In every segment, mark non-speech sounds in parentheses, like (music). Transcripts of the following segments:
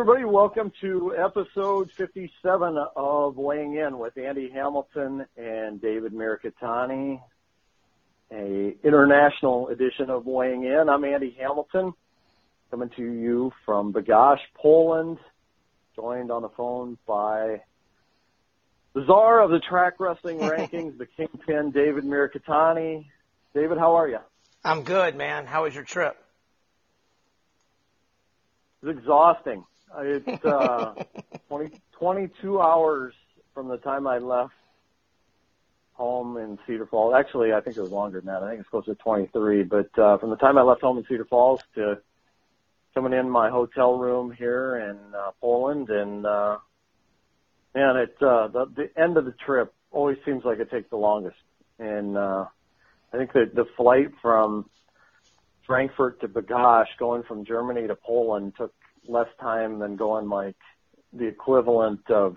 everybody. Welcome to episode 57 of Weighing In with Andy Hamilton and David Mirikitani, a international edition of Weighing In. I'm Andy Hamilton, coming to you from Bydgoszcz, Poland, joined on the phone by the czar of the track wrestling (laughs) rankings, the kingpin, David Mirikitani. David, how are you? I'm good, man. How was your trip? It's exhausting. It's uh, (laughs) 20, 22 hours from the time I left home in Cedar Falls. Actually, I think it was longer than that. I think it's close to 23. But uh, from the time I left home in Cedar Falls to coming in my hotel room here in uh, Poland, and uh, man, it uh, the, the end of the trip always seems like it takes the longest. And uh, I think that the flight from Frankfurt to Bydgoszcz, going from Germany to Poland, took less time than going like the equivalent of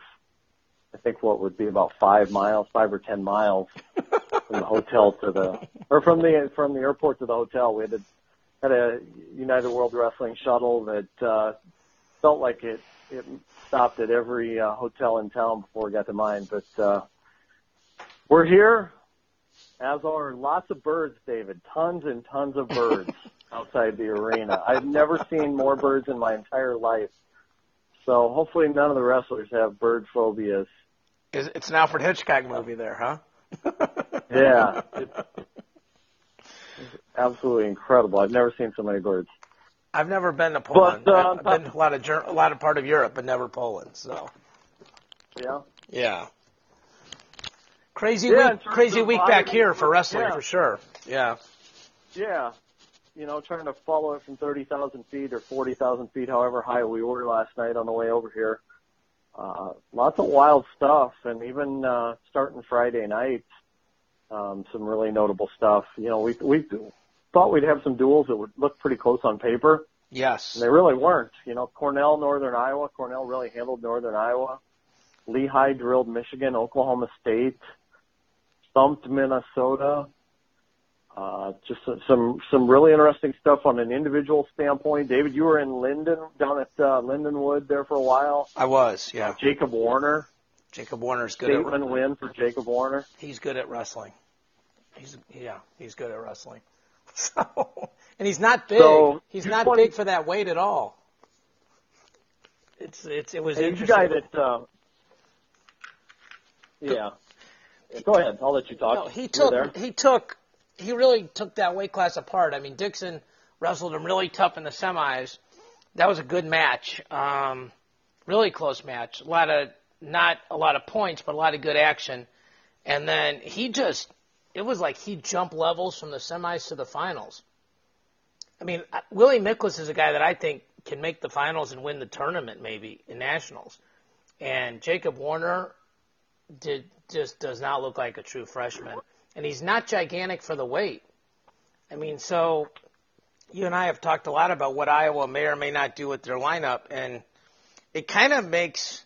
I think what would be about five miles, five or ten miles (laughs) from the hotel to the or from the from the airport to the hotel. We had a had a United World Wrestling shuttle that uh, felt like it it stopped at every uh, hotel in town before we got to mine. But uh, we're here, as are lots of birds, David. Tons and tons of birds (laughs) outside the arena. I've never seen more birds in my entire life. So hopefully none of the wrestlers have bird phobias. It's an Alfred Hitchcock movie there, huh? (laughs) yeah. It's, absolutely incredible. I've never seen so many birds. I've never been to Poland. But, uh, I've been to a lot of Ger- a lot of part of Europe, but never Poland. So Yeah. yeah, crazy Yeah, week, crazy week back here for wrestling yeah. for sure. Yeah, Yeah. You know, trying to follow it from 30,000 feet or 40,000 feet, however high we were last night on the way over here. Uh, lots of wild stuff and even, uh, starting Friday night, um, some really notable stuff. You know, we, we thought we'd have some duels that would look pretty close on paper. yes, And they really weren't. You know, Cornell, Northern Iowa. Cornell really handled Northern Iowa. Lehigh drilled Michigan. Oklahoma State thumped Minnesota. Uh, just some- some really interesting stuff on an individual standpoint. David, you were in Linden down at uh, Lindenwood there for a while. I was. Yeah, Jacob Warner, Jacob Warner's good. At, statement win for Jacob Warner. he's good at wrestling. He's yeah, he's good at wrestling. (laughs) So, and he's not big. So, he's not want- big for that weight at all. It's it's it was Hey, interesting. guy that. Uh, yeah. Go ahead. I'll let you talk. No, he took he took he really took that weight class apart. I mean, Dixon wrestled him really tough in the semis. That was a good match. Um, really close match. A lot of not a lot of points, but a lot of good action. And then he just it was like he jumped levels from the semis to the finals. I mean, Willie Miklas is a guy that I think can make the finals and win the tournament maybe in nationals. And Jacob Warner did just does not look like a true freshman, and he's not gigantic for the weight. I mean, so you and I have talked a lot about what Iowa may or may not do with their lineup, and it kind of makes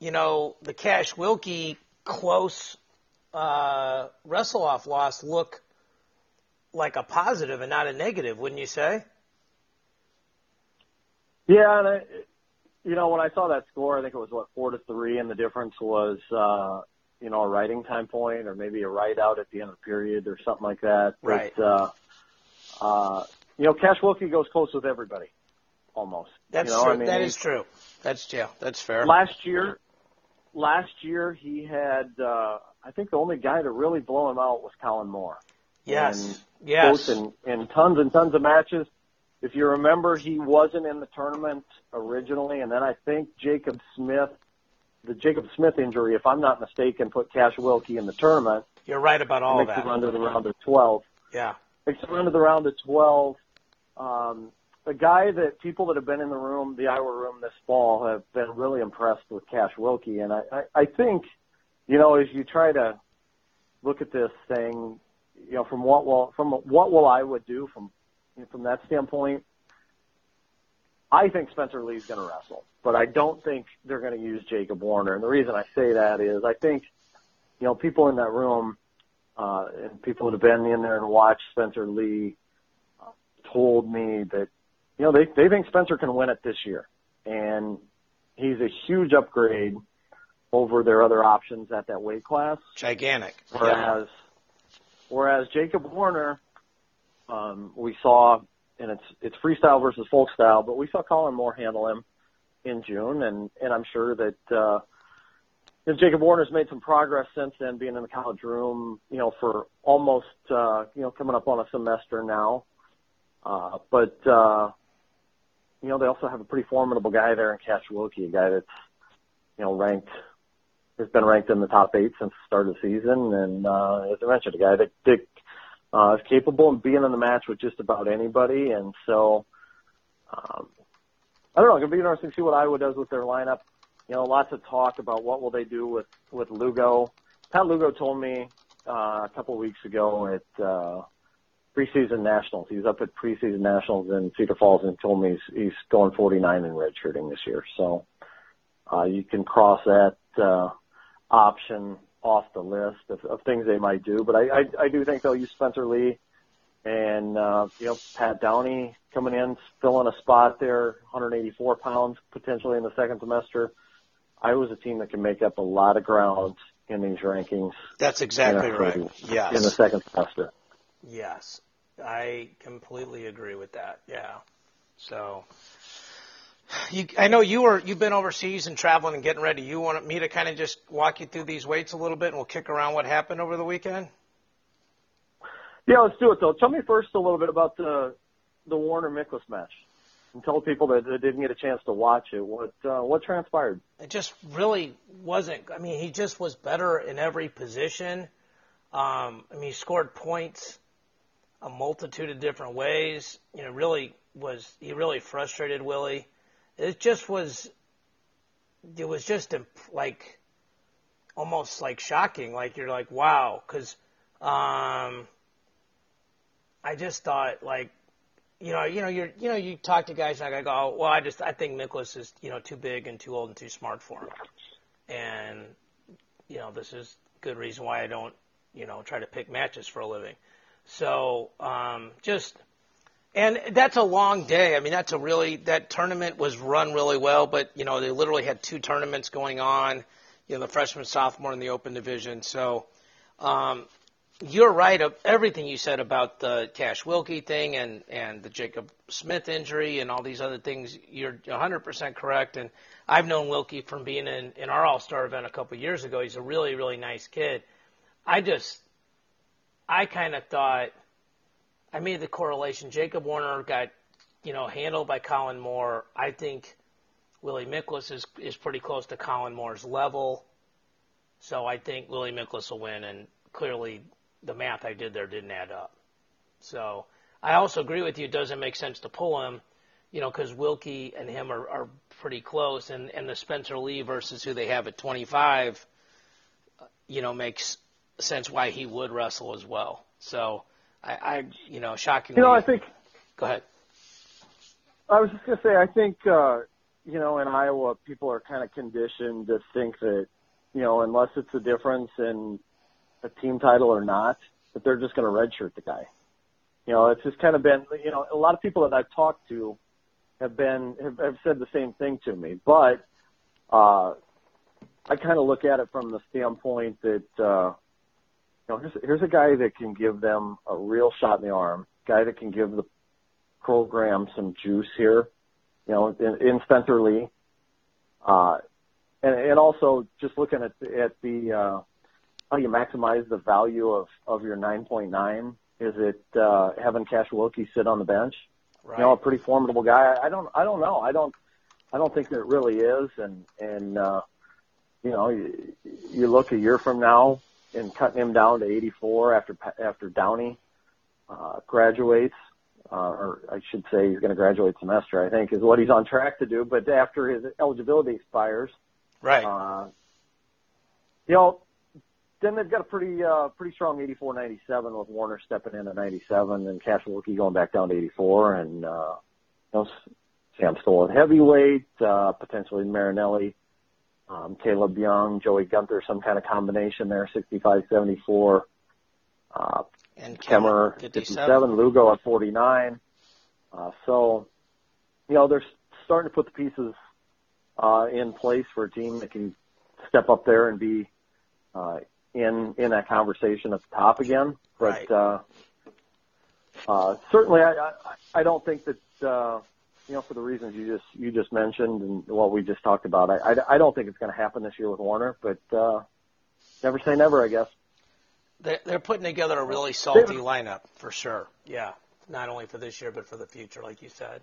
you know the Cash Wilcke close uh, wrestle off loss look like a positive and not a negative, wouldn't you say? Yeah, and I, you know, when I saw that score, I think it was what four to three, and the difference was, uh, you know, a writing time point or maybe a write out at the end of the period or something like that. Right. But, uh, uh, you know, Cash Wilcke goes close with everybody, almost. That's you know, true. I mean, that is true. That's yeah. That's fair. Last year, last year he had, uh, I think the only guy to really blow him out was Kollin Moore. yes. and Yes. in, in tons and tons of matches. If you remember, he wasn't in the tournament originally, and then I think Jacob Smith, the Jacob Smith injury, if I'm not mistaken, put Cash Wilcke in the tournament. You're right about all makes that. it run to the round of 12. Yeah. Makes it run to the round of 12. Um, a guy that people that have been in the room, the Iowa room this fall, have been really impressed with Cash Wilcke, and I, I, I think, you know, as you try to look at this thing, you know, from what will from what will Iowa do from from that standpoint, I think Spencer Lee's going to wrestle, but I don't think they're going to use Jacob Warner. And the reason I say that is I think, you know, people in that room uh, and people that have been in there and watched Spencer Lee uh, told me that, you know, they they think Spencer can win it this year, and he's a huge upgrade over their other options at that weight class. Gigantic. Whereas, yeah. whereas Jacob Warner, um, we saw, and it's it's freestyle versus folk style, but we saw Kollin Moore handle him in June, and and I'm sure that. uh and Jacob Warner's made some progress since then, being in the college room, you know, for almost, uh, you know, coming up on a semester now. Uh, but, uh, you know, they also have a pretty formidable guy there in Cash Wilcke, a guy that's, you know, ranked, has been ranked in the top eight since the start of the season. And, uh, as I mentioned, a guy that, that, uh, is capable of being in the match with just about anybody. And so, um, I don't know, it'll be interesting to see what Iowa does with their lineup you know, lots of talk about what will they do with with Lugo. Pat Lugo told me uh, a couple weeks ago at uh, preseason nationals. He was up at preseason nationals in Cedar Falls and told me he's, he's going 49 in redshirting this year. So uh, you can cross that uh, option off the list of, of things they might do. But I, I, I do think they'll use Spencer Lee and uh, you know Pat Downey coming in, filling a spot there, 184 pounds potentially in the second semester. Iowa's a team that can make up a lot of ground in these rankings. That's exactly right. Yes. In the second semester. Yes. I completely agree with that. Yeah. So you, I know you were you've been overseas and traveling and getting ready. You want me to kind of just walk you through these weights a little bit, and we'll kick around what happened over the weekend. Yeah, let's do it though. Tell me first a little bit about the the Warner Miklas match and tell people that, that didn't get a chance to watch it what uh, what transpired. It just really wasn't. I mean, he just was better in every position. Um, I mean, he scored points a multitude of different ways. You know, really was he really frustrated Willie. It just was. It was just like almost like shocking. Like you're like, wow, because um, I just thought like you know, you know, you're, you know, you talk to guys and I go, oh, well, I just, I think Miklas is, you know, too big and too old and too smart for him. And, you know, this is good reason why I don't, you know, try to pick matches for a living. So, um, just, and that's a long day. I mean, that's a really, that tournament was run really well, but, you know, they literally had two tournaments going on, you know, the freshman, sophomore, and the open division. So, um, you're right of everything you said about the Cash Wilcke thing and, and the Jacob Smith injury and all these other things. You're 100% correct. And I've known Wilcke from being in, in our All Star event a couple of years ago. He's a really, really nice kid. I just, I kind of thought, I made the correlation. Jacob Warner got, you know, handled by Kollin Moore. I think Willie Miklas is, is pretty close to Kollin Moore's level. So I think Willie Miklas will win. And clearly the math I did there didn't add up. So I also agree with you. It doesn't make sense to pull him, you know, because Wilcke and him are, are pretty close, and and the Spencer Lee versus who they have at 25, you know, makes sense why he would wrestle as well. So I, I you know, shockingly. You know, I think. Go ahead. I was just gonna say, I think, uh, you know, in Iowa, people are kind of conditioned to think that, you know, unless it's a difference in a team title or not, that they're just going to redshirt the guy. You know, it's just kind of been, you know, a lot of people that I've talked to have been, have, have said the same thing to me, but, uh, I kind of look at it from the standpoint that, uh, you know, here's, here's a guy that can give them a real shot in the arm, guy that can give the program some juice here, you know, in, in Spencer Lee. Uh, and, and also just looking at, at the, uh, how you maximize the value of of your 9.9? Is it uh, having Cash Wilcke sit on the bench? Right. You know, a pretty formidable guy. I, don't I don't know. I don't I don't think that it really is. And and uh, you know, you, you look a year from now and cutting him down to 84 after after Downey uh, graduates. Uh, or I should say he's going to graduate semester, I think, is what he's on track to do. But after his eligibility expires, right? Uh, you know, then they've got a pretty uh, pretty strong 84-97 with Warner stepping in at 97 and Cash going back down to 84 and uh, you know, Sam Stoll at heavyweight, uh, potentially Marinelli, um, Kaleb Young, Joey Gunther, some kind of combination there, 65-74. Uh, and Kemerer 57, Lugo at 49. Uh, so, you know, they're starting to put the pieces uh, in place for a team that can step up there and be uh, in in that conversation at the top again. But Right. uh, uh, certainly, I, I I don't think that uh, you know for the reasons you just you just mentioned and what we just talked about. I I, I don't think it's going to happen this year with Warner, but uh, never say never, I guess. They're, they're putting together a really salty lineup for sure. Yeah, not only for this year but for the future, like you said.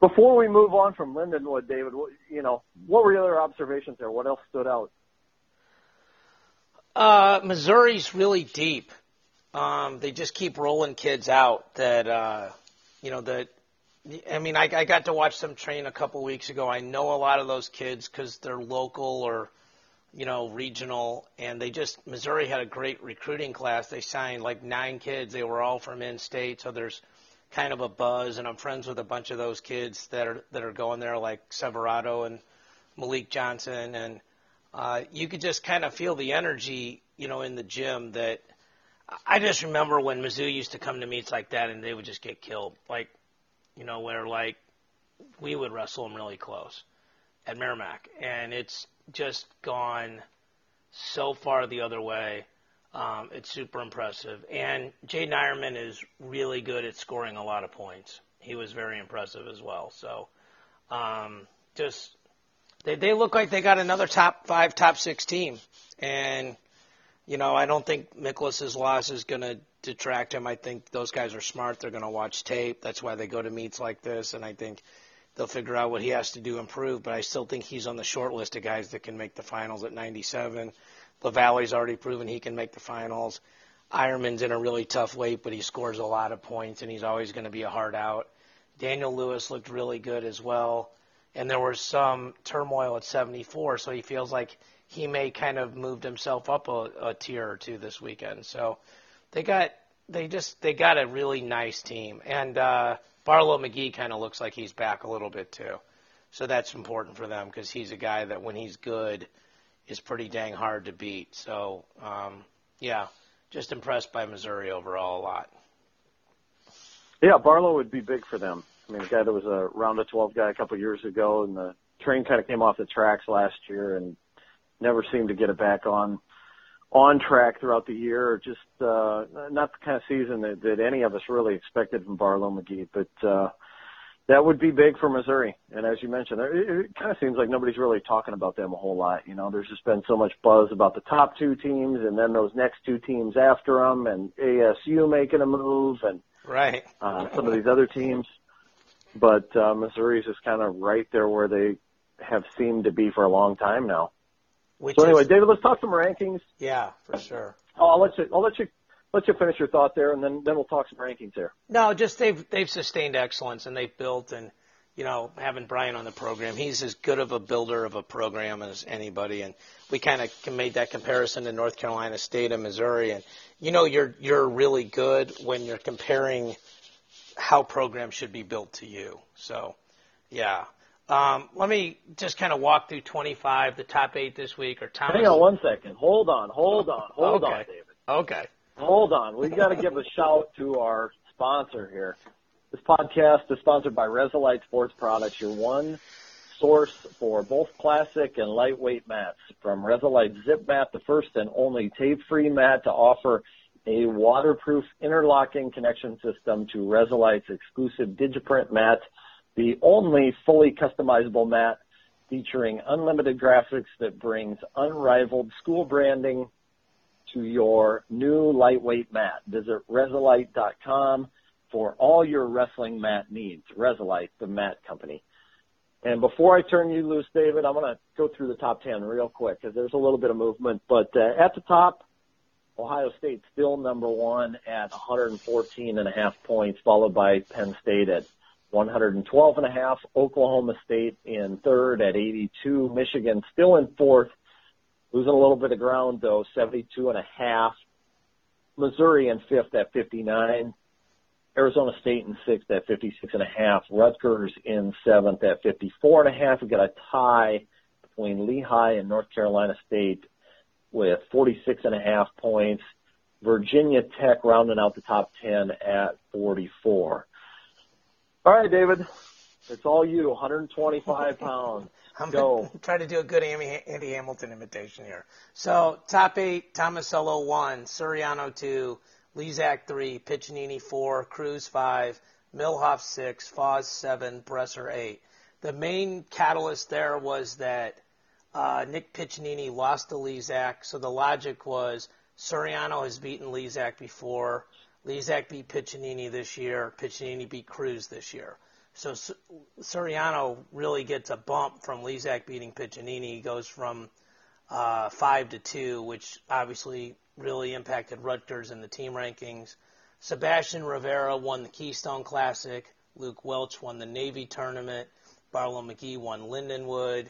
Before we move on from Lindenwood, David, what, you know, what were your other observations there? What else stood out? Uh, Missouri's really deep. Um, they just keep rolling kids out that, uh, you know, that, I mean, I, I got to watch them train a couple weeks ago. I know a lot of those kids because they're local or, you know, regional, and they just, Missouri had a great recruiting class. They signed like nine kids. They were all from in state, so there's kind of a buzz, and I'm friends with a bunch of those kids that are, that are going there, like Severato and Malik Johnson, and, uh, you could just kind of feel the energy, you know, in the gym that I just remember when Mizzou used to come to meets like that and they would just get killed. Like, you know, where like we would wrestle them really close at Merrimack. And it's just gone so far the other way. Um, it's super impressive. And Jaydin Eierman is really good at scoring a lot of points. He was very impressive as well. So, um, just they they look like they got another top five, top six team, and you know I don't think Miklas's loss is going to detract him. I think those guys are smart. They're going to watch tape. That's why they go to meets like this, and I think they'll figure out what he has to do improve. But I still think he's on the short list of guys that can make the finals at 97. Lavallee's already proven he can make the finals. Eierman's in a really tough weight, but he scores a lot of points, and he's always going to be a hard out. Daniel Lewis looked really good as well and there was some turmoil at 74, so he feels like he may kind of moved himself up a, a tier or two this weekend. So they got they just they got a really nice team, and uh, Barlow McGhee kind of looks like he's back a little bit too. So that's important for them because he's a guy that when he's good is pretty dang hard to beat. So um, yeah, just impressed by Missouri overall a lot. Yeah, Barlow would be big for them. I mean, a guy that was a round of 12 guy a couple years ago, and the train kind of came off the tracks last year and never seemed to get it back on on track throughout the year. Just uh, not the kind of season that, that any of us really expected from Barlow McGhee, but uh, that would be big for Missouri. And as you mentioned, it, it kind of seems like nobody's really talking about them a whole lot. You know, there's just been so much buzz about the top two teams, and then those next two teams after them, and ASU making a move, and Right. uh, some of these other teams. But uh, Missouri's just kind of right there where they have seemed to be for a long time now. Which So anyway, is, David, let's talk some rankings. yeah, for sure. Oh, I'll let you. I'll let you. Let you finish your thought there, and then then we'll talk some rankings there. No, just they've they've sustained excellence and they've built and you know having Brian on the program, he's as good of a builder of a program as anybody. And we kind of can made that comparison to North Carolina State and Missouri. And you know you're you're really good when you're comparing how programs should be built to you. So yeah. Um, let me just kind of walk through 25, the top eight this week, or Thomas. Hang on one second. Hold on. Hold on. Hold on, Okay. David. Okay. Hold on. We've got to give a shout to our sponsor here. This podcast is sponsored by Resolite Sports Products, your one source for both classic and lightweight mats. From Resolite Zip Mat, the first and only tape-free mat to offer a waterproof interlocking connection system to Resolite's exclusive Digiprint mat, the only fully customizable mat featuring unlimited graphics that brings unrivaled school branding to your new lightweight mat. Visit Resolite.com for all your wrestling mat needs. Resolite, the mat company. And before I turn you loose, David, I'm going to go through the top 10 real quick because there's a little bit of movement. But uh, at the top, Ohio State still number one at 114 and a half points, followed by Penn State at 112 and a half. Oklahoma State in third at 82. Michigan still in fourth, losing a little bit of ground though, 72 and a half. Missouri in fifth at 59. Arizona State in sixth at 56 and a half. Rutgers in seventh at 54 and a half. We got a tie between Lehigh and North Carolina State with 46 and a half points. Virginia Tech rounding out the top 10 at 44. All right, David. It's all you, 125 (laughs) pounds. I'm Go. gonna try to do a good Andy, Andy Hamilton imitation here. So top eight: Tomasello one, Suriano two, Lizak three, Piccininni four, Cruz five, Millhof six, Fausz seven, Bresser eight. The main catalyst there was that uh, Nick Piccininni lost to Lizak, so the logic was Suriano has beaten Lizak before. Lizak beat Piccininni this year. Piccininni beat Cruz this year. So S- Suriano really gets a bump from Lizak beating Piccininni. He goes from uh, five to two, which obviously really impacted Rutgers in the team rankings. Sebastian Rivera won the Keystone Classic. Luke Welch won the Navy tournament. Barlow McGhee won Lindenwood.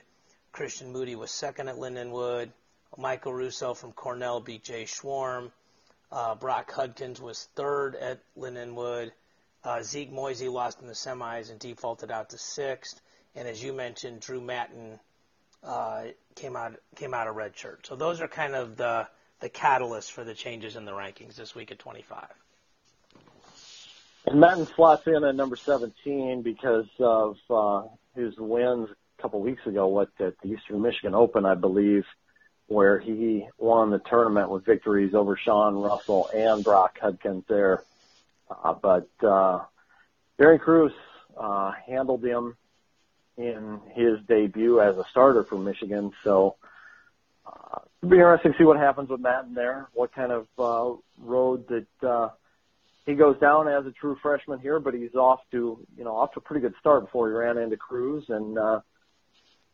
Christian Moody was second at Lindenwood. Michael Russo from Cornell beat Jay Schwarm. Uh, Brock Hudkins was third at Lindenwood. Uh, Zeke Moisey lost in the semis and defaulted out to sixth. And as you mentioned, Drew Mattin uh, came out came out of red shirt. So those are kind of the the catalysts for the changes in the rankings this week at 25. And Mattin slots in at number 17 because of uh, his wins a couple weeks ago, what at the Eastern Michigan Open, I believe, where he won the tournament with victories over Sean Russell and Brock Hudkins there. Uh, but uh, Barry Cruz uh, handled him in his debut as a starter for Michigan. So uh, it'll be interesting to see what happens with Matt in there. What kind of uh, road that uh, he goes down as a true freshman here, but he's off to you know off to a pretty good start before he ran into Cruz, and uh,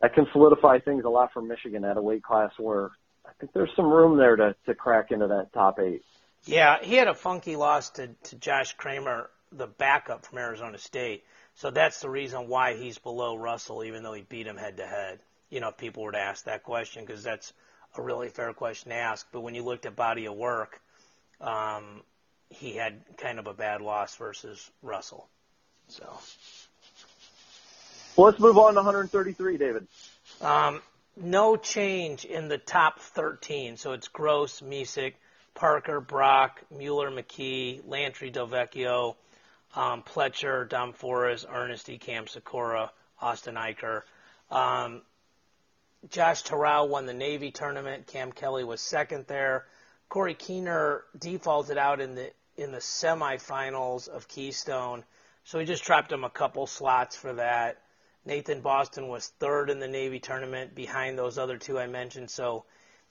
that can solidify things a lot for Michigan at a weight class where I think there's some room there to to crack into that top eight. Yeah, he had a funky loss to, to Josh Kramer, the backup from Arizona State. So that's the reason why he's below Russell, even though he beat him head to head. You know, if people were to ask that question, because that's a really fair question to ask. But when you looked at body of work, um, he had kind of a bad loss versus Russell. So. Well, let's move on to 133, David. Um, no change in the top 13. So it's Gross, Micic, Parker, Brock, Mueller, McKee, Lantry, Delvecchio, um, Pletcher, Dom Forrest, Ernest E. Cam Sakura, Austin Eicher. Um, Josh Terrell won the Navy tournament. Cam Kelly was second there. Corey Keener defaulted out in the in the semifinals of Keystone, so he just dropped him a couple slots for that. Nathan Boston was third in the Navy tournament behind those other two I mentioned, so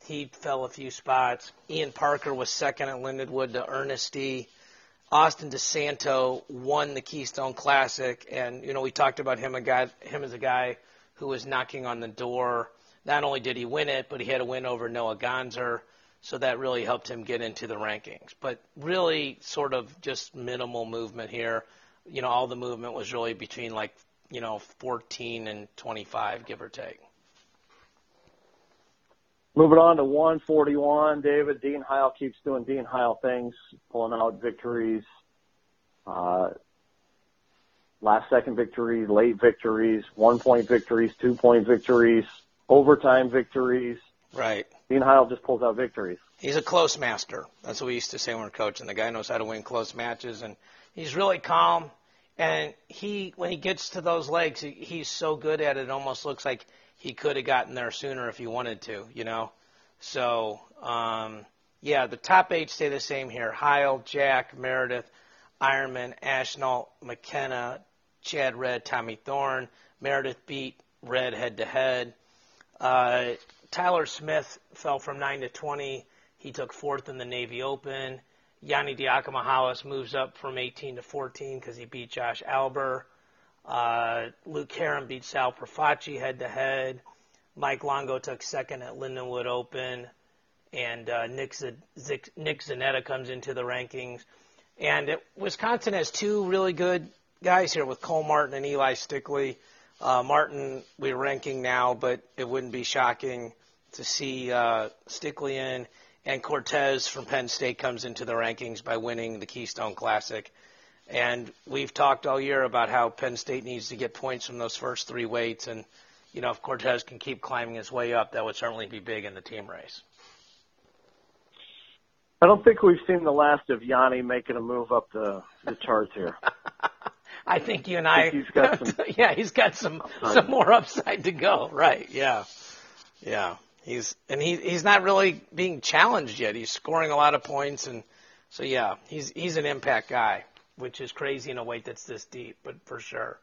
he fell a few spots. Ian Parker was second at Lindenwood to Ernest E. Austin DeSanto won the Keystone Classic, and you know we talked about him a guy, him as a guy who was knocking on the door. Not only did he win it, but he had a win over Noah Gonser, so that really helped him get into the rankings. But really, sort of just minimal movement here. You know, all the movement was really between like you know 14 and 25, give or take. Moving on to 141, David. Dean Heil keeps doing Dean Heil things, pulling out victories, uh, last second victories, late victories, one point victories, two point victories, overtime victories. Right. Dean Heil just pulls out victories. He's a close master. That's what we used to say when we were coaching. The guy knows how to win close matches, and he's really calm. And he, when he gets to those legs, he, he's so good at it. It almost looks like he could have gotten there sooner if he wanted to, you know. So, um, yeah, the top eight stay the same here: Heil, Jack, Meredith, Eierman, Ashnault, McKenna, Chad Red, Tommy Thorne. Meredith beat Red head to head. Uh, Tyler Smith fell from 9 to 20. He took fourth in the Navy Open. Yianni Diakomihalis moves up from 18 to 14 because he beat Josh Alber. Uh, Luke Heron beat Sal Profaci head to head. Mike Longo took second at Lindenwood Open. And uh, Nick, Z- Z- Nick Zanetta comes into the rankings. And it, Wisconsin has two really good guys here with Cole Martin and Eli Stickley. Uh, Martin, we're ranking now, but it wouldn't be shocking to see uh, Stickley in. And Cortez from Penn State comes into the rankings by winning the Keystone Classic. And we've talked all year about how Penn State needs to get points from those first three weights. And, you know, if Cortez can keep climbing his way up, that would certainly be big in the team race. I don't think we've seen the last of Yianni making a move up the, the charts here. (laughs) I think you and I. He's got some. (laughs) yeah, he's got some some more upside to go. Right? Yeah, yeah. He's and he he's not really being challenged yet. He's scoring a lot of points, and so yeah, he's he's an impact guy, which is crazy in a weight that's this deep, but for sure.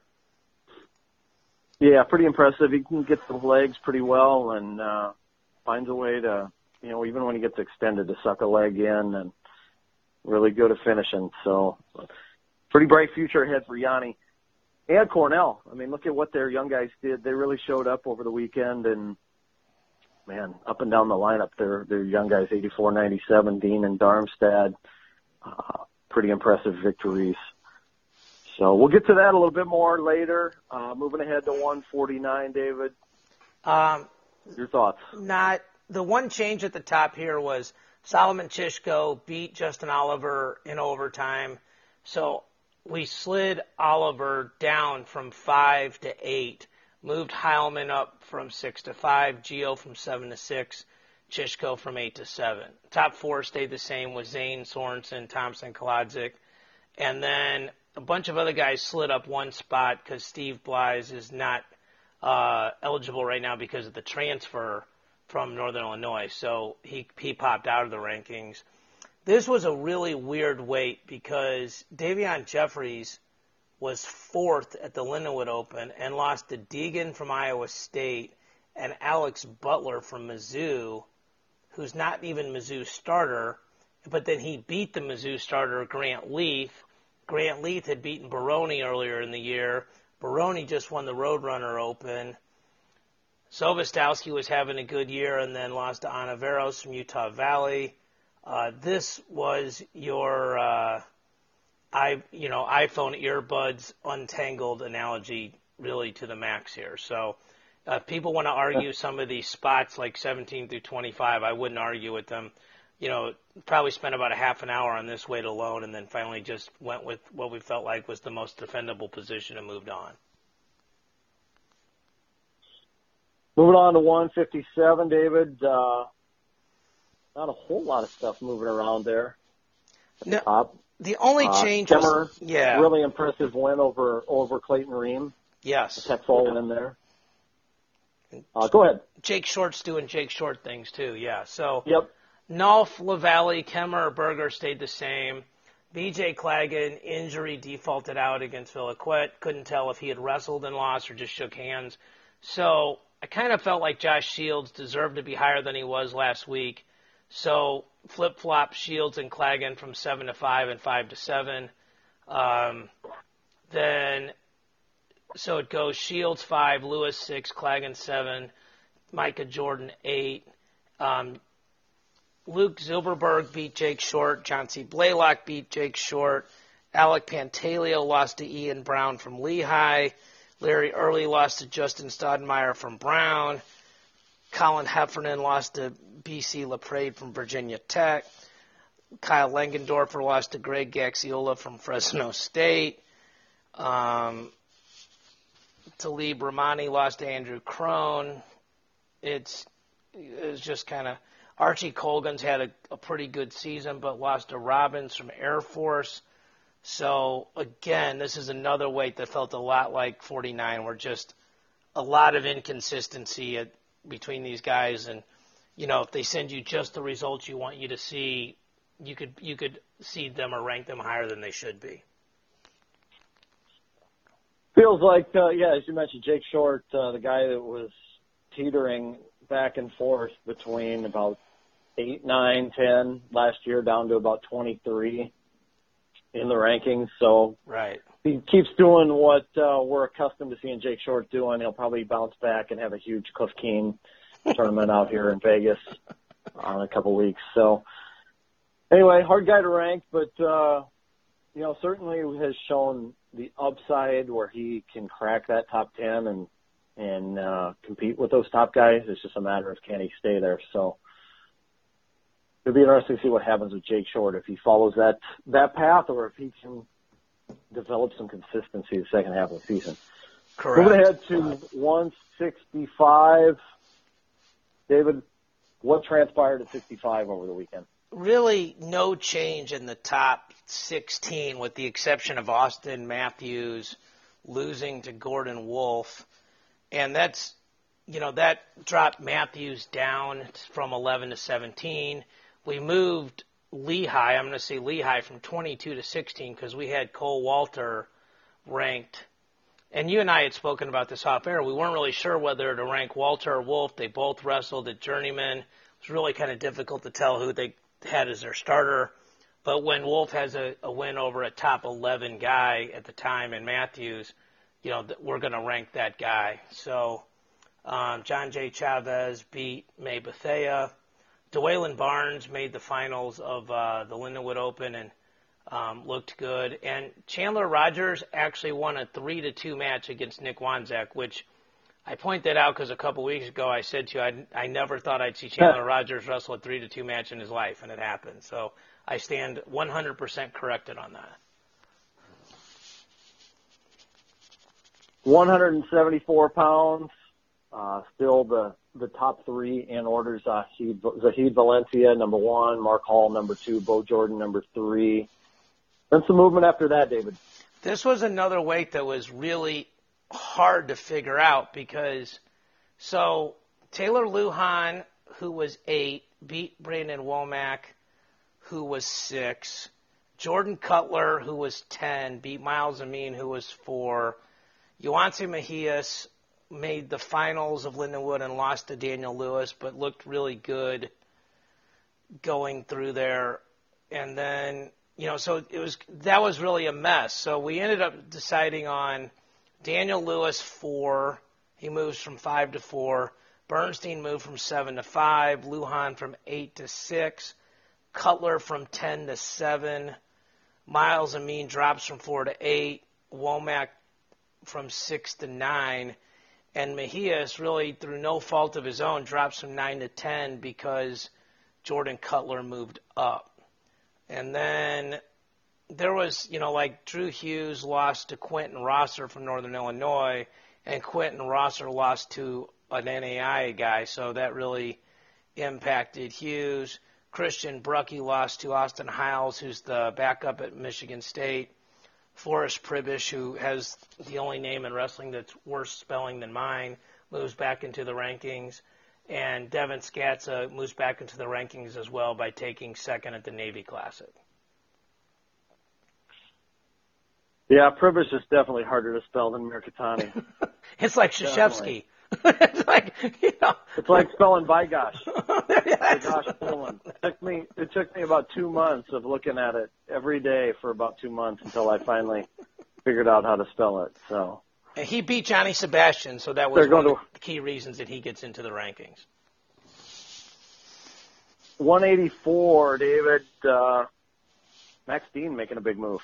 Yeah, pretty impressive. He can get the legs pretty well and uh, finds a way to, you know, even when he gets extended, to suck a leg in and really good at finishing. So, pretty bright future ahead for Yianni. and Cornell. I mean, look at what their young guys did. They really showed up over the weekend and man, up and down the lineup, they're, they're young guys, 84, 97, Dean and Darmstadt, uh, pretty impressive victories. So we'll get to that a little bit more later. Uh, moving ahead to 149, David. Um, Your thoughts? Not the one change at the top here was Solomon Chishko beat Justin Oliver in overtime. So we slid Oliver down from five to eight, moved Heilman up from six to five, Geo from seven to six, Chishko from eight to seven. Top four stayed the same with Zain, Sorensen, Thompson, Kolodzik. And then a bunch of other guys slid up one spot because Steve Bleise is not uh, eligible right now because of the transfer from Northern Illinois. So he he popped out of the rankings. This was a really weird wait because Davion Jeffries was fourth at the Lindenwood Open and lost to Degen from Iowa State and Alex Butler from Mizzou, who's not even Mizzou's starter, but then he beat the Mizzou starter Grant Leeth. Grant Leeth had beaten Baroni earlier in the year. Baroni just won the Roadrunner Open. Sovastowski was having a good year and then lost to Ontiveros from Utah Valley. Uh, this was your uh, i you know iPhone earbuds untangled analogy really to the max here. So uh, if people want to argue some of these spots like 17 through 25, I wouldn't argue with them. You know, probably spent about a half an hour on this weight alone, and then finally just went with what we felt like was the most defendable position and moved on. Moving on to 157, David. Uh, not a whole lot of stuff moving around there. No, Top. The only Uh, change Kemerer, was yeah, Really impressive win over over Clayton Ream. yes. Tech fall in there. Uh, go ahead. Jake Short's doing Jake Short things too. Yeah, so Yep. Nolf, Lavallee, Kemerer, Berger stayed the same. BJ Clagon, injury defaulted out against Villiquette. Couldn't tell if he had wrestled and lost or just shook hands. So I kind of felt like Josh Shields deserved to be higher than he was last week. So flip flop Shields and Clagon from seven to five and five to seven. Um, then so it goes Shields five, Lewis six, Clagon seven, Micah Jordan eight. Um, Luke Zilverberg beat Jake Short. John C. Blaylock beat Jake Short. Alec Pantaleo lost to Ian Brown from Lehigh. Larry Early lost to Justin Stoudemire from Brown. Colin Heffernan lost to BC LaPrade from Virginia Tech. Kyle Langenderfer lost to Greg Gaxiola from Fresno State. Um, Talib Ramani lost to Andrew Crone. It's it's just kind of Archie Colgan's had a, a pretty good season, but lost to Robbins from Air Force. So again, this is another weight that felt a lot like 49, where just a lot of inconsistency at, between these guys, and you know if they send you just the results you want you to see, you could you could seed them or rank them higher than they should be. Feels like, uh, yeah, as you mentioned, Jake Short, uh, the guy that was teetering back and forth between about eight, nine, ten last year down to about 23 in the rankings. So Right. He keeps doing what uh, we're accustomed to seeing Jake Short doing. He'll probably bounce back and have a huge Cliff Keen tournament out here in Vegas uh, in a couple weeks. So anyway, hard guy to rank, but uh, you know certainly has shown the upside where he can crack that top ten and and uh, compete with those top guys. It's just a matter of can he stay there. So it'll be interesting to see what happens with Jake Short if he follows that that path or if he can develop some consistency the second half of the season. Correct. Moving ahead to 165. David, what transpired at 65 over the weekend? really no change in the top 16 with the exception of Austin Matthews losing to Gordon Wolf. And that's, you know, that dropped Matthews down from 11 to 17. We moved Lehigh, I'm going to say Lehigh from 22 to 16 because we had Cole Walter ranked. And you and I had spoken about this off air. We weren't really sure whether to rank Walter or Wolf. They both wrestled at Journeyman. It was really kind of difficult to tell who they had as their starter. But when Wolf has a, a win over a top 11 guy at the time in Matthews, you know, we're going to rank that guy. So um, John J. Chavez beat May Bethea. Dwaylen Barnes made the finals of uh, the Lindenwood Open and um, looked good. And Chandler Rogers actually won a three to two match against Nick Wanzek, which I point that out because a couple weeks ago I said to you I, I never thought I'd see Chandler Rogers wrestle a three to two match in his life, and it happened. So I stand 100% corrected on that. 174 pounds, uh, still the the top three in orders. Uh, Zahid Valencia, number one, Mark Hall, number two, Bo Jordan, number three. Then some movement after that, David. This was another weight that was really hard to figure out because so Taylor Lujan, who was eight, beat Brandon Womack, who was six. Jordan Kutler, who was ten, beat Myles Amine, who was four. Yoancee Mejias made the finals of Lindenwood and lost to Daniel Lewis, but looked really good going through there. And then, you know, so it was that was really a mess. So we ended up deciding on Daniel Lewis four. He moves from five to four. Bernstein moved from seven to five. Lujan from eight to six. Kutler from ten to seven. Myles Amine drops from four to eight. Womack from six to nine and Mejias really through no fault of his own drops from nine to ten because Jordan Kutler moved up. And then there was, you know, like Drew Hughes lost to Quentin Rosser from Northern Illinois, and Quentin Rosser lost to an NAI guy, so that really impacted Hughes. Christian Brucky lost to Austin Hiles, who's the backup at Michigan State. Forrest Przybysz, who has the only name in wrestling that's worse spelling than mine, moves back into the rankings. And Devin Skatzka moves back into the rankings as well by taking second at the Navy Classic. Yeah, Przybysz is definitely harder to spell than Mirikitani. (laughs) it's like Krzyzewski. It's like you know. It's like spelling Bydgoszcz. Bydgoszcz (laughs) Poland. It took me it took me about two months of looking at it every day for about two months until I finally figured out how to spell it. So and he beat Johnny Sebastian, so that was one of the key reasons that he gets into the rankings. 184, David. Uh, Max Dean making a big move.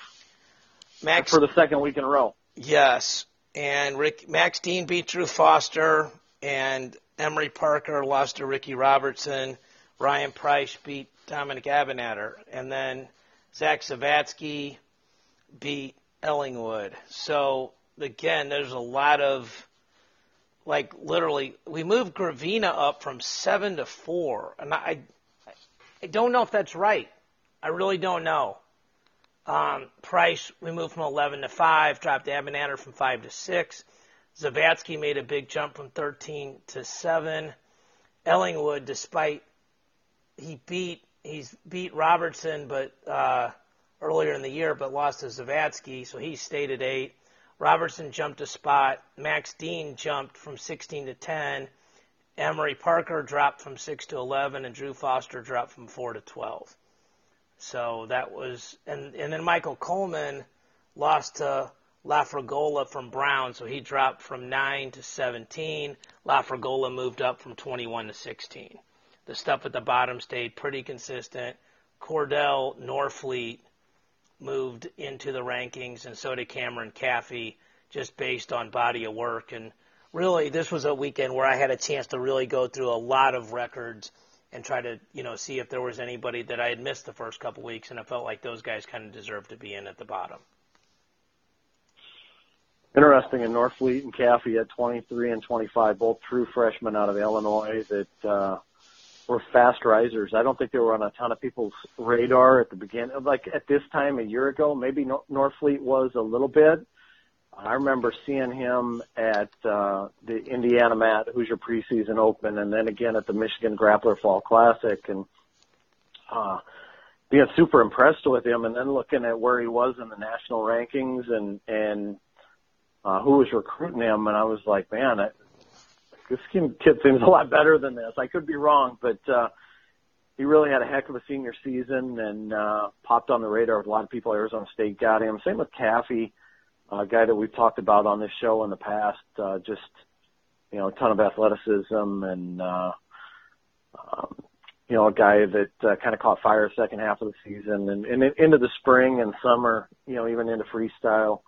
Max for the second week in a row. Yes, and Rick Max Dean beat Drew Foster, and Emery Parker lost to Ricky Robertson. Ryan Preisch beat Dominic Abounader, and then Zach Zavatsky beat Ellingwood. So again, there's a lot of like literally we moved Gravina up from seven to four, and I I don't know if that's right. I really don't know. Um, Preisch, we moved from 11 to 5, dropped Abounader from 5 to 6. Zavatsky made a big jump from 13 to 7. Ellingwood, despite he beat he's beat Robertson, but uh, earlier in the year, but lost to Zavatsky, so he stayed at eight. Robertson jumped a spot. Max Dean jumped from 16 to 10. Emery Parker dropped from 6 to 11, and Drew Foster dropped from 4 to 12. So that was, and, and then Michael Coleman lost to Lafragola from Brown, so he dropped from 9 to 17. Lafragola moved up from 21 to 16. The stuff at the bottom stayed pretty consistent. Cordell Norfleet moved into the rankings, and so did Cameron Caffey, just based on body of work. And really, this was a weekend where I had a chance to really go through a lot of records and try to, you know, see if there was anybody that I had missed the first couple weeks, and I felt like those guys kind of deserved to be in at the bottom. Interesting, and Norfleet and Caffey at 23 and 25, both true freshmen out of Illinois that uh, were fast risers. I don't think they were on a ton of people's radar at the beginning. Like at this time a year ago, maybe Norfleet was a little bit. I remember seeing him at uh, the Indiana Mat Hoosier preseason open, and then again at the Michigan Grappler Fall Classic, and uh, being super impressed with him. And then looking at where he was in the national rankings and and uh, who was recruiting him, and I was like, man, I, this kid seems a lot better than this. I could be wrong, but uh, he really had a heck of a senior season and uh, popped on the radar with a lot of people. Arizona State got him. Same with Caffey, a guy that we've talked about on this show in the past. Uh, just you know, a ton of athleticism and uh, um, you know, a guy that uh, kind of caught fire second half of the season and, and into the spring and summer. You know, even into freestyle.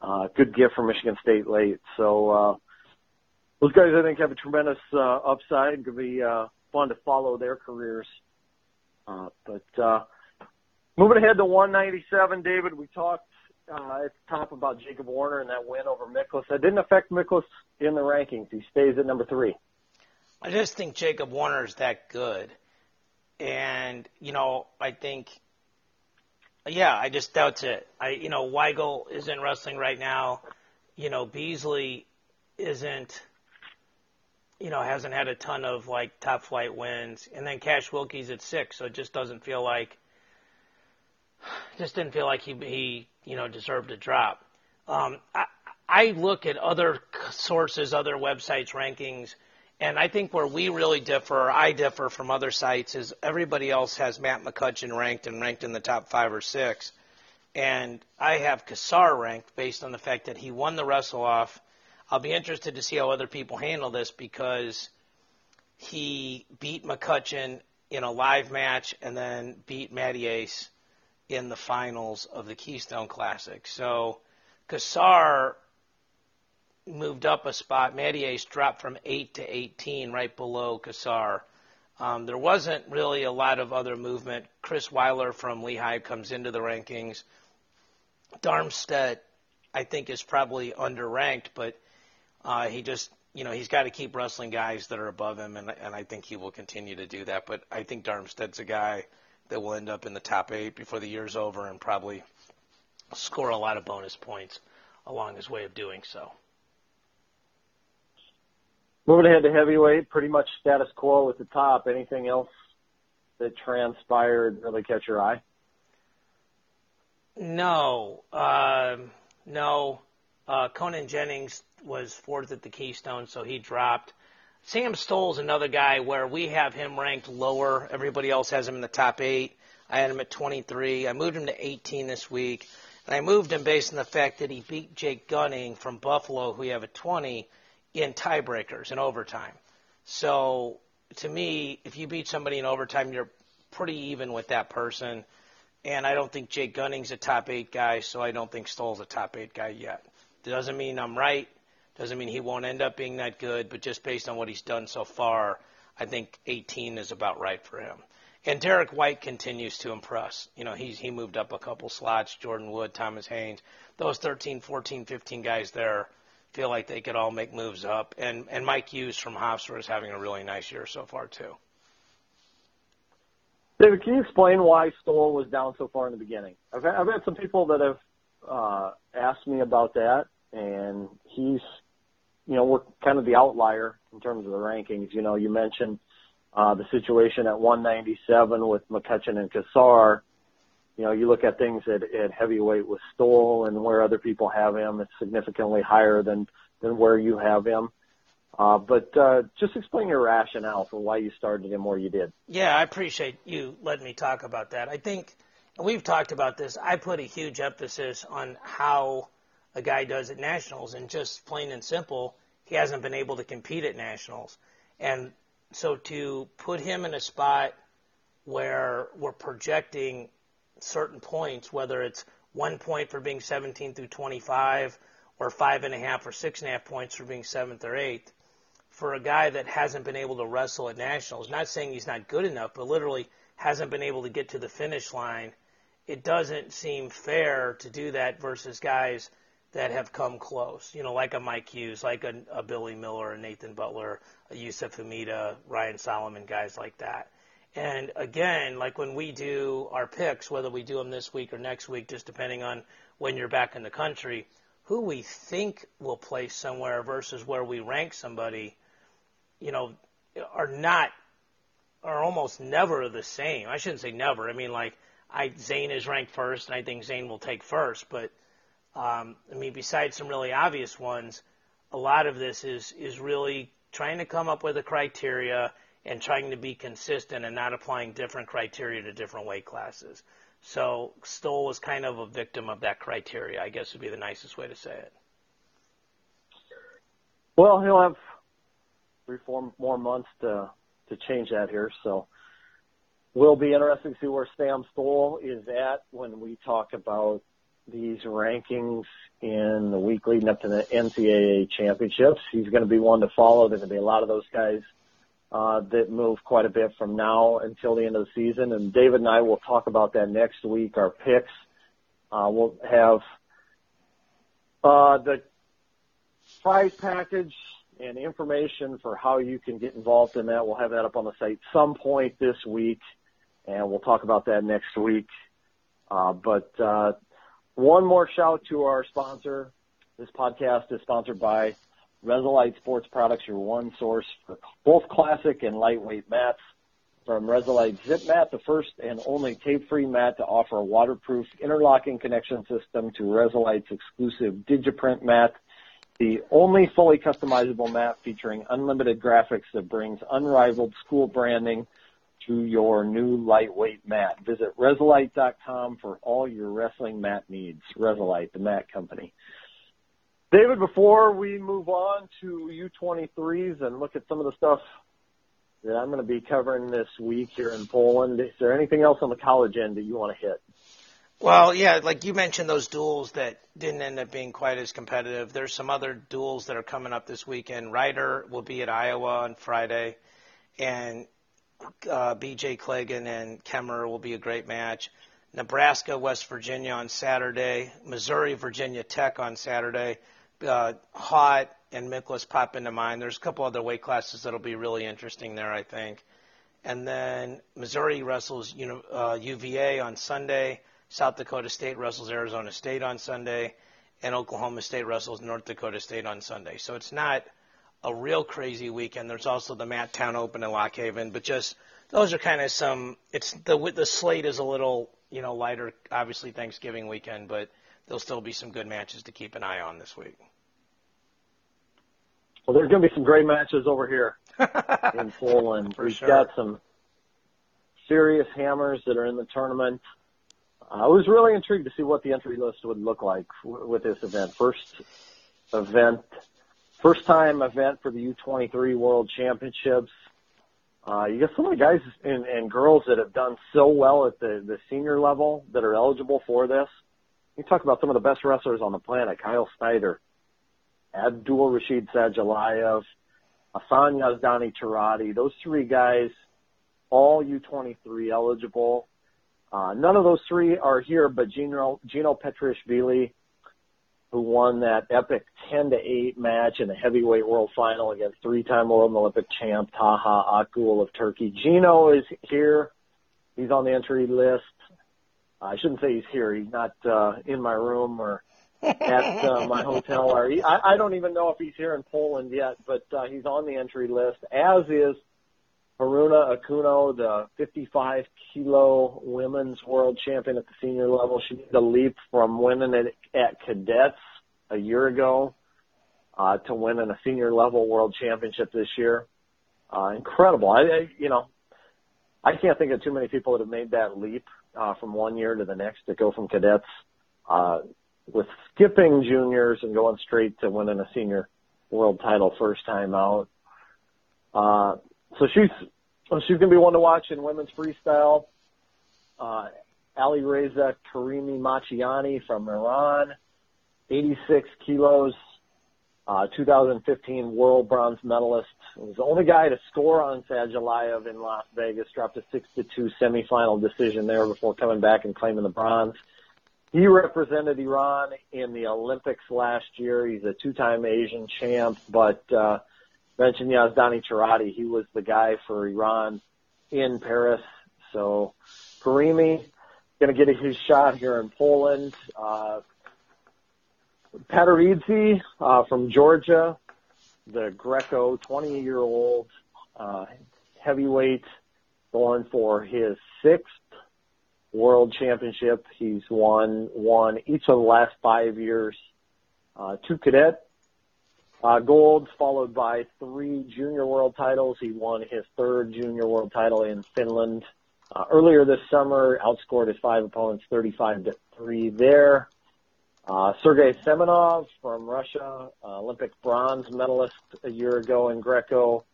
Uh, good gift for Michigan State late. So. uh those guys I think have a tremendous uh, upside. Could be uh, fun to follow their careers. Uh, but uh, moving ahead to 197, David, we talked uh, at the top about Jacob Warner and that win over Miklas. That didn't affect Miklas in the rankings. He stays at number three. I just think Jacob Warner is that good, and you know I think. Yeah, I just doubt it. I, you know, Weigel isn't wrestling right now. You know, Beasley isn't you know, hasn't had a ton of like top flight wins, and then Cash Wilcke's at six, so it just doesn't feel like, just didn't feel like he he you know deserved to drop. Um, I I look at other sources, other websites rankings, and I think where we really differ, I differ from other sites, is everybody else has Matt McCutcheon ranked and ranked in the top five or six, and I have Cassar ranked based on the fact that he won the wrestle off I'll be interested to see how other people handle this because he beat McCutcheon in a live match and then beat Matyes in the finals of the Keystone Classic. So Cassar moved up a spot. Matyes dropped from 8 to 18, right below Cassar. Um, there wasn't really a lot of other movement. Chris Weiler from Lehigh comes into the rankings. Darmstadt, I think, is probably underranked, but uh, he just, you know, he's got to keep wrestling guys that are above him, and, and I think he will continue to do that. But I think Darmstadt's a guy that will end up in the top eight before the year's over and probably score a lot of bonus points along his way of doing so. Moving ahead to heavyweight, pretty much status quo at the top. Anything else that transpired really catch your eye? No, uh, no. Uh, Conan Jennings was fourth at the Keystone, so he dropped. Sam Stoll's another guy where we have him ranked lower. Everybody else has him in the top eight. I had him at 23. I moved him to 18 this week. And I moved him based on the fact that he beat Jake Gunning from Buffalo, who we have at 20, in tiebreakers in overtime. So to me, if you beat somebody in overtime, you're pretty even with that person. And I don't think Jake Gunning's a top eight guy, so I don't think Stoll's a top eight guy yet. Doesn't mean I'm right. Doesn't mean he won't end up being that good, but just based on what he's done so far, I think 18 is about right for him. And Derek White continues to impress. You know, he's he moved up a couple slots. Jordan Wood, Thomas Haynes, those 13, 14, 15 guys there feel like they could all make moves up. And and Mike Hughes from Hofstra is having a really nice year so far too. David, can you explain why Stoll was down so far in the beginning? I've had, I've had some people that have uh, asked me about that, and he's you know, we're kind of the outlier in terms of the rankings. You know, you mentioned uh, the situation at 197 with McCutcheon and Cassar. You know, you look at things at, at heavyweight with Stoll and where other people have him, it's significantly higher than than where you have him. Uh, but uh, just explain your rationale for why you started him where you did. Yeah, I appreciate you letting me talk about that. I think and we've talked about this. I put a huge emphasis on how a guy does at nationals, and just plain and simple, he hasn't been able to compete at nationals. And so to put him in a spot where we're projecting certain points, whether it's one point for being 17 through 25, or five and a half or six and a half points for being seventh or eighth, for a guy that hasn't been able to wrestle at nationals, not saying he's not good enough, but literally hasn't been able to get to the finish line, it doesn't seem fair to do that versus guys that have come close. You know, like a Mike Hughes, like a, a Billy Miller, a Nathan Butler, a Yusuf Hamida, Ryan Solomon, guys like that. And again, like when we do our picks, whether we do them this week or next week, just depending on when you're back in the country, who we think will play somewhere versus where we rank somebody, you know, are not, are almost never the same. I shouldn't say never. I mean, like, I Zain is ranked first, and I think Zain will take first. But um, I mean, besides some really obvious ones, a lot of this is is really trying to come up with a criteria and trying to be consistent and not applying different criteria to different weight classes. So Stoll was kind of a victim of that criteria, I guess would be the nicest way to say it. Well, he'll have three, four more months to to change that here. So will be interesting to see where Sam Stoll is at when we talk about these rankings in the week leading up to the NCAA championships. He's going to be one to follow. There's going to be a lot of those guys uh, that move quite a bit from now until the end of the season. And David and I will talk about that next week. Our picks. Uh, we'll have uh, the prize package and information for how you can get involved in that. We'll have that up on the site some point this week, and we'll talk about that next week. Uh, but uh, one more shout to our sponsor. This podcast is sponsored by Resolite Sports Products, your one source for both classic and lightweight mats. From Resolite Zip Mat, the first and only tape-free mat to offer a waterproof interlocking connection system to Resolite's exclusive DigiPrint mat, the only fully customizable mat featuring unlimited graphics that brings unrivaled school branding to your new lightweight mat. Visit Resolite.com for all your wrestling mat needs. Resolite, the mat company. David, before we move on to U23s and look at some of the stuff that I'm going to be covering this week here in Poland, is there anything else on the college end that you want to hit? Well, yeah, like you mentioned those duels that didn't end up being quite as competitive. There's some other duels that are coming up this weekend. Rider will be at Iowa on Friday, and uh, B.J. Clagon and Kemerer will be a great match. Nebraska, West Virginia on Saturday. Missouri, Virginia Tech on Saturday uh, Haught and Miklas pop into mind. There's a couple other weight classes that'll be really interesting there, I think. And then Missouri wrestles you know, uh, UVA on Sunday. South Dakota State wrestles Arizona State on Sunday, and Oklahoma State wrestles North Dakota State on Sunday. So it's not a real crazy weekend. There's also the Mat Town Open in Lock Haven, but just those are kind of some. It's the the slate is a little you know lighter. Obviously Thanksgiving weekend, but there'll still be some good matches to keep an eye on this week. Well, there's going to be some great matches over here (laughs) in Poland. We've sure. got some serious hammers that are in the tournament. I was really intrigued to see what the entry list would look like with this event. First event, first time event for the U23 World Championships. Uh, you got some of the guys and, and girls that have done so well at the, the senior level that are eligible for this. You talk about some of the best wrestlers on the planet, Kyle Snyder, Abdul Rashid Sajalayev, Asan Yazdani Charati. Those three guys, all U23 eligible. Uh, none of those three are here, but Gino, Gino Petriashvili, who won that epic 10 to 8 match in the heavyweight world final against three-time world and Olympic champ Taha Akgul of Turkey. Gino is here. He's on the entry list. I shouldn't say he's here. He's not uh, in my room or at uh, (laughs) my hotel. Or he, I, I don't even know if he's here in Poland yet, but uh, he's on the entry list. As is Haruna Okuno, the 55 kilo women's world champion at the senior level. She made the leap from winning it at cadets a year ago uh, to winning a senior level world championship this year. Uh, incredible. I, I, you know, I can't think of too many people that have made that leap uh, from one year to the next to go from cadets uh, with skipping juniors and going straight to winning a senior world title first time out. Uh, so she's she's to be one to watch in women's freestyle. Uh, Ali Reza Karimi Machiani from Iran, 86 kilos, uh, 2015 world bronze medalist. He was the only guy to score on Sajalayev in Las Vegas. Dropped a six to two semifinal decision there before coming back and claiming the bronze. he represented Iran in the Olympics last year. He's a two-time Asian champ, but uh, mentioned Yazdani Charati. He was the guy for Iran in Paris. So Karimi going to get his shot here in Poland. Uh, Pataridze uh, from Georgia, the Greco 20-year-old uh, heavyweight, going for his sixth world championship. He's won one each of the last five years. Uh, two cadet uh, golds, followed by three junior world titles. He won his third junior world title in Finland. Uh, earlier this summer, outscored his five opponents 35 to 3 there. Uh, Sergey Semenov from Russia, uh, Olympic bronze medalist a year ago in Greco.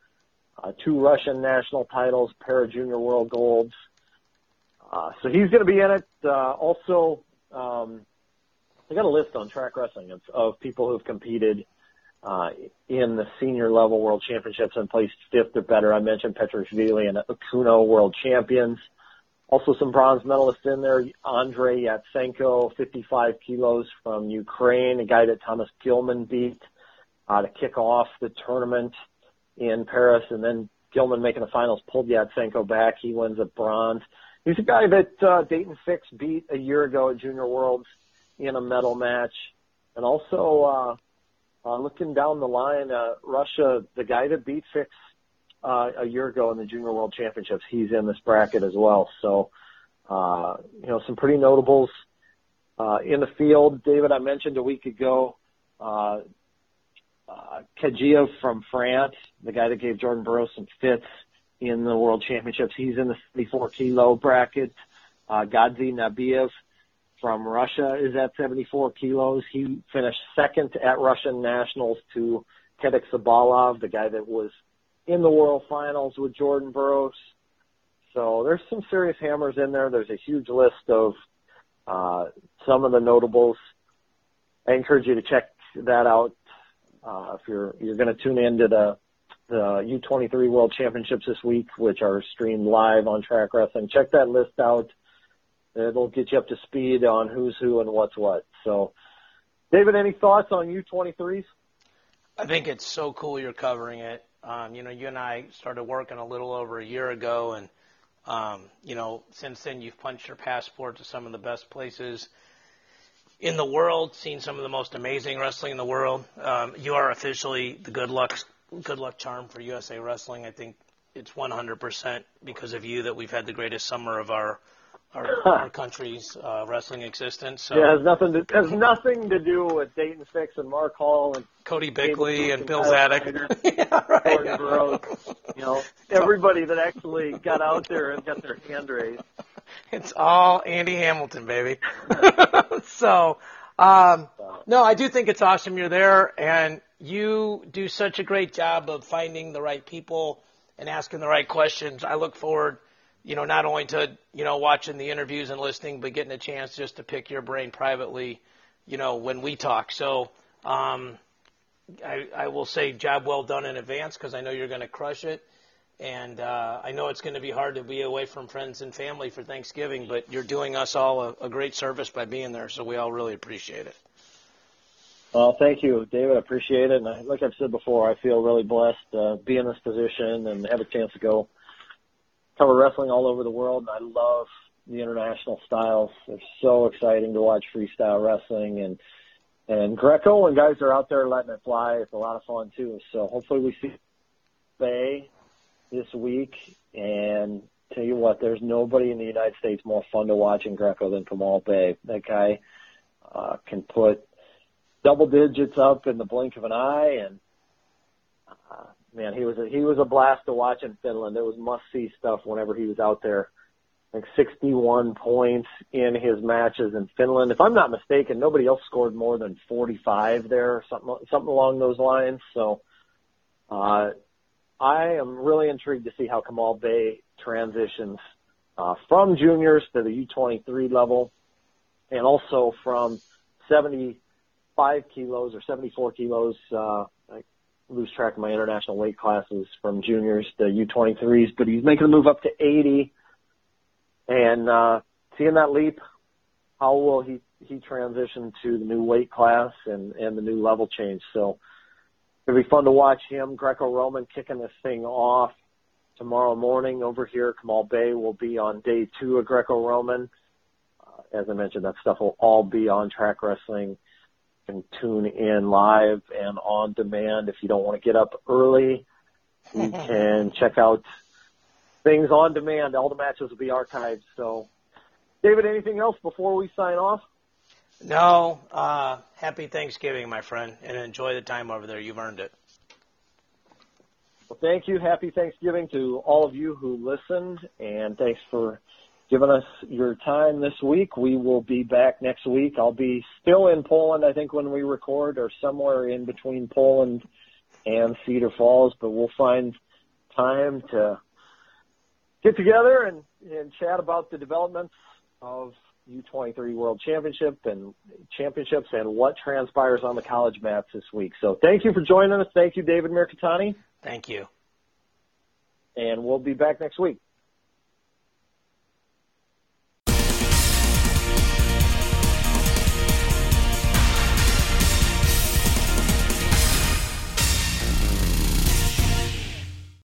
Uh, two Russian national titles, pair of junior world golds. Uh, so he's going to be in it. Also, um, I got a list on track wrestling of, of people who've competed uh, in the senior level world championships and placed fifth or better. I mentioned Petriashvili and Okuno world champions. Also some bronze medalists in there. Andrei Yatsenko, 55 kilos from Ukraine, a guy that Thomas Gilman beat uh, to kick off the tournament in Paris. And then Gilman making the finals pulled Yatsenko back. He wins a bronze. He's a guy that uh, Daton Fix beat a year ago at Junior Worlds in a medal match. And also, uh, uh, looking down the line, uh, Russia, the guy that beat Fix uh, a year ago in the Junior World Championships, he's in this bracket as well. So, uh, you know, some pretty notables uh, in the field. David, I mentioned a week ago, uh, uh, Kajiev from France, the guy that gave Jordan Burroughs some fits in the World Championships. He's in the 74 kilo bracket. Uh, Gadzhi Nabiev from Russia is at 74 kilos. He finished second at Russian Nationals to Kedek Sabalov, the guy that was in the World Finals with Jordan Burroughs. So there's some serious hammers in there. There's a huge list of uh, some of the notables. I encourage you to check that out uh, if you're you're going to tune into the the U23 World Championships this week, which are streamed live on Track Wrestling. Check that list out. It'll get you up to speed on who's who and what's what. So, David, any thoughts on U23s? I think it's so cool you're covering it. Um, you know, you and I started working a little over a year ago, and um, you know, since then you've punched your passport to some of the best places in the world, seen some of the most amazing wrestling in the world. Um, you are officially the good luck good luck charm for USA Wrestling. I think it's 100% because of you that we've had the greatest summer of our our, (laughs) our country's uh, wrestling existence. So. Yeah, it has nothing to has nothing to do with Daton Fix and Mark Hall and Cody Bickley and, and Bill Zadick. (laughs) yeah, right. Burroughs, you know, (laughs) everybody that actually got out there and got their hand raised. It's all Andy Hamilton, baby. so, um, no, I do think it's awesome you're there, and you do such a great job of finding the right people and asking the right questions. I look forward, you know, not only to, you know, watching the interviews and listening, but getting a chance just to pick your brain privately, you know, when we talk. So, um, I, I will say job well done in advance because I know you're going to crush it. And uh, I know it's going to be hard to be away from friends and family for Thanksgiving, but you're doing us all a, a great service by being there, so we all really appreciate it. Well, thank you, David. I appreciate it. And I, like I've said before, I feel really blessed to be in this position and have a chance to go cover wrestling all over the world. And I love the international styles. They're so exciting to watch freestyle wrestling and and Greco and guys are out there letting it fly. It's a lot of fun too. So hopefully we see Bey this week. And tell you what, there's nobody in the United States more fun to watch in Greco than Kamal Bey. That guy uh, can put double digits up in the blink of an eye, and uh, man, he was a, he was a blast to watch in Finland. It was must see stuff whenever he was out there. Like 61 points in his matches in Finland. If I'm not mistaken, nobody else scored more than 45 there, something something along those lines. So, uh, I am really intrigued to see how Kamal Bey transitions uh, from juniors to the U23 level, and also from 75 kilos or 74 kilos. Uh, lose track of my international weight classes from juniors to U23s, but he's making the move up to 80. And uh, seeing that leap, how will he he transitioned to the new weight class and, and the new level change. So it'll be fun to watch him, Greco-Roman, kicking this thing off tomorrow morning over here. Kamal Bey will be on day two of Greco-Roman. Uh, as I mentioned, that stuff will all be on Track Wrestling. You can tune in live and on demand if you don't want to get up early. You (laughs) can check out things on demand. All the matches will be archived. So, David, anything else before we sign off? No. Uh, happy Thanksgiving, my friend, and enjoy the time over there. You've earned it. Well, thank you. Happy Thanksgiving to all of you who listened, and thanks for giving us your time this week. We will be back next week. I'll be still in Poland, I think, when we record, or somewhere in between Poland and Cedar Falls, but we'll find time to get together and, and chat about the developments of U23 World Championship and championships and what transpires on the college mats this week. So thank you for joining us. Thank you, David Mirikitani. Thank you. And we'll be back next week.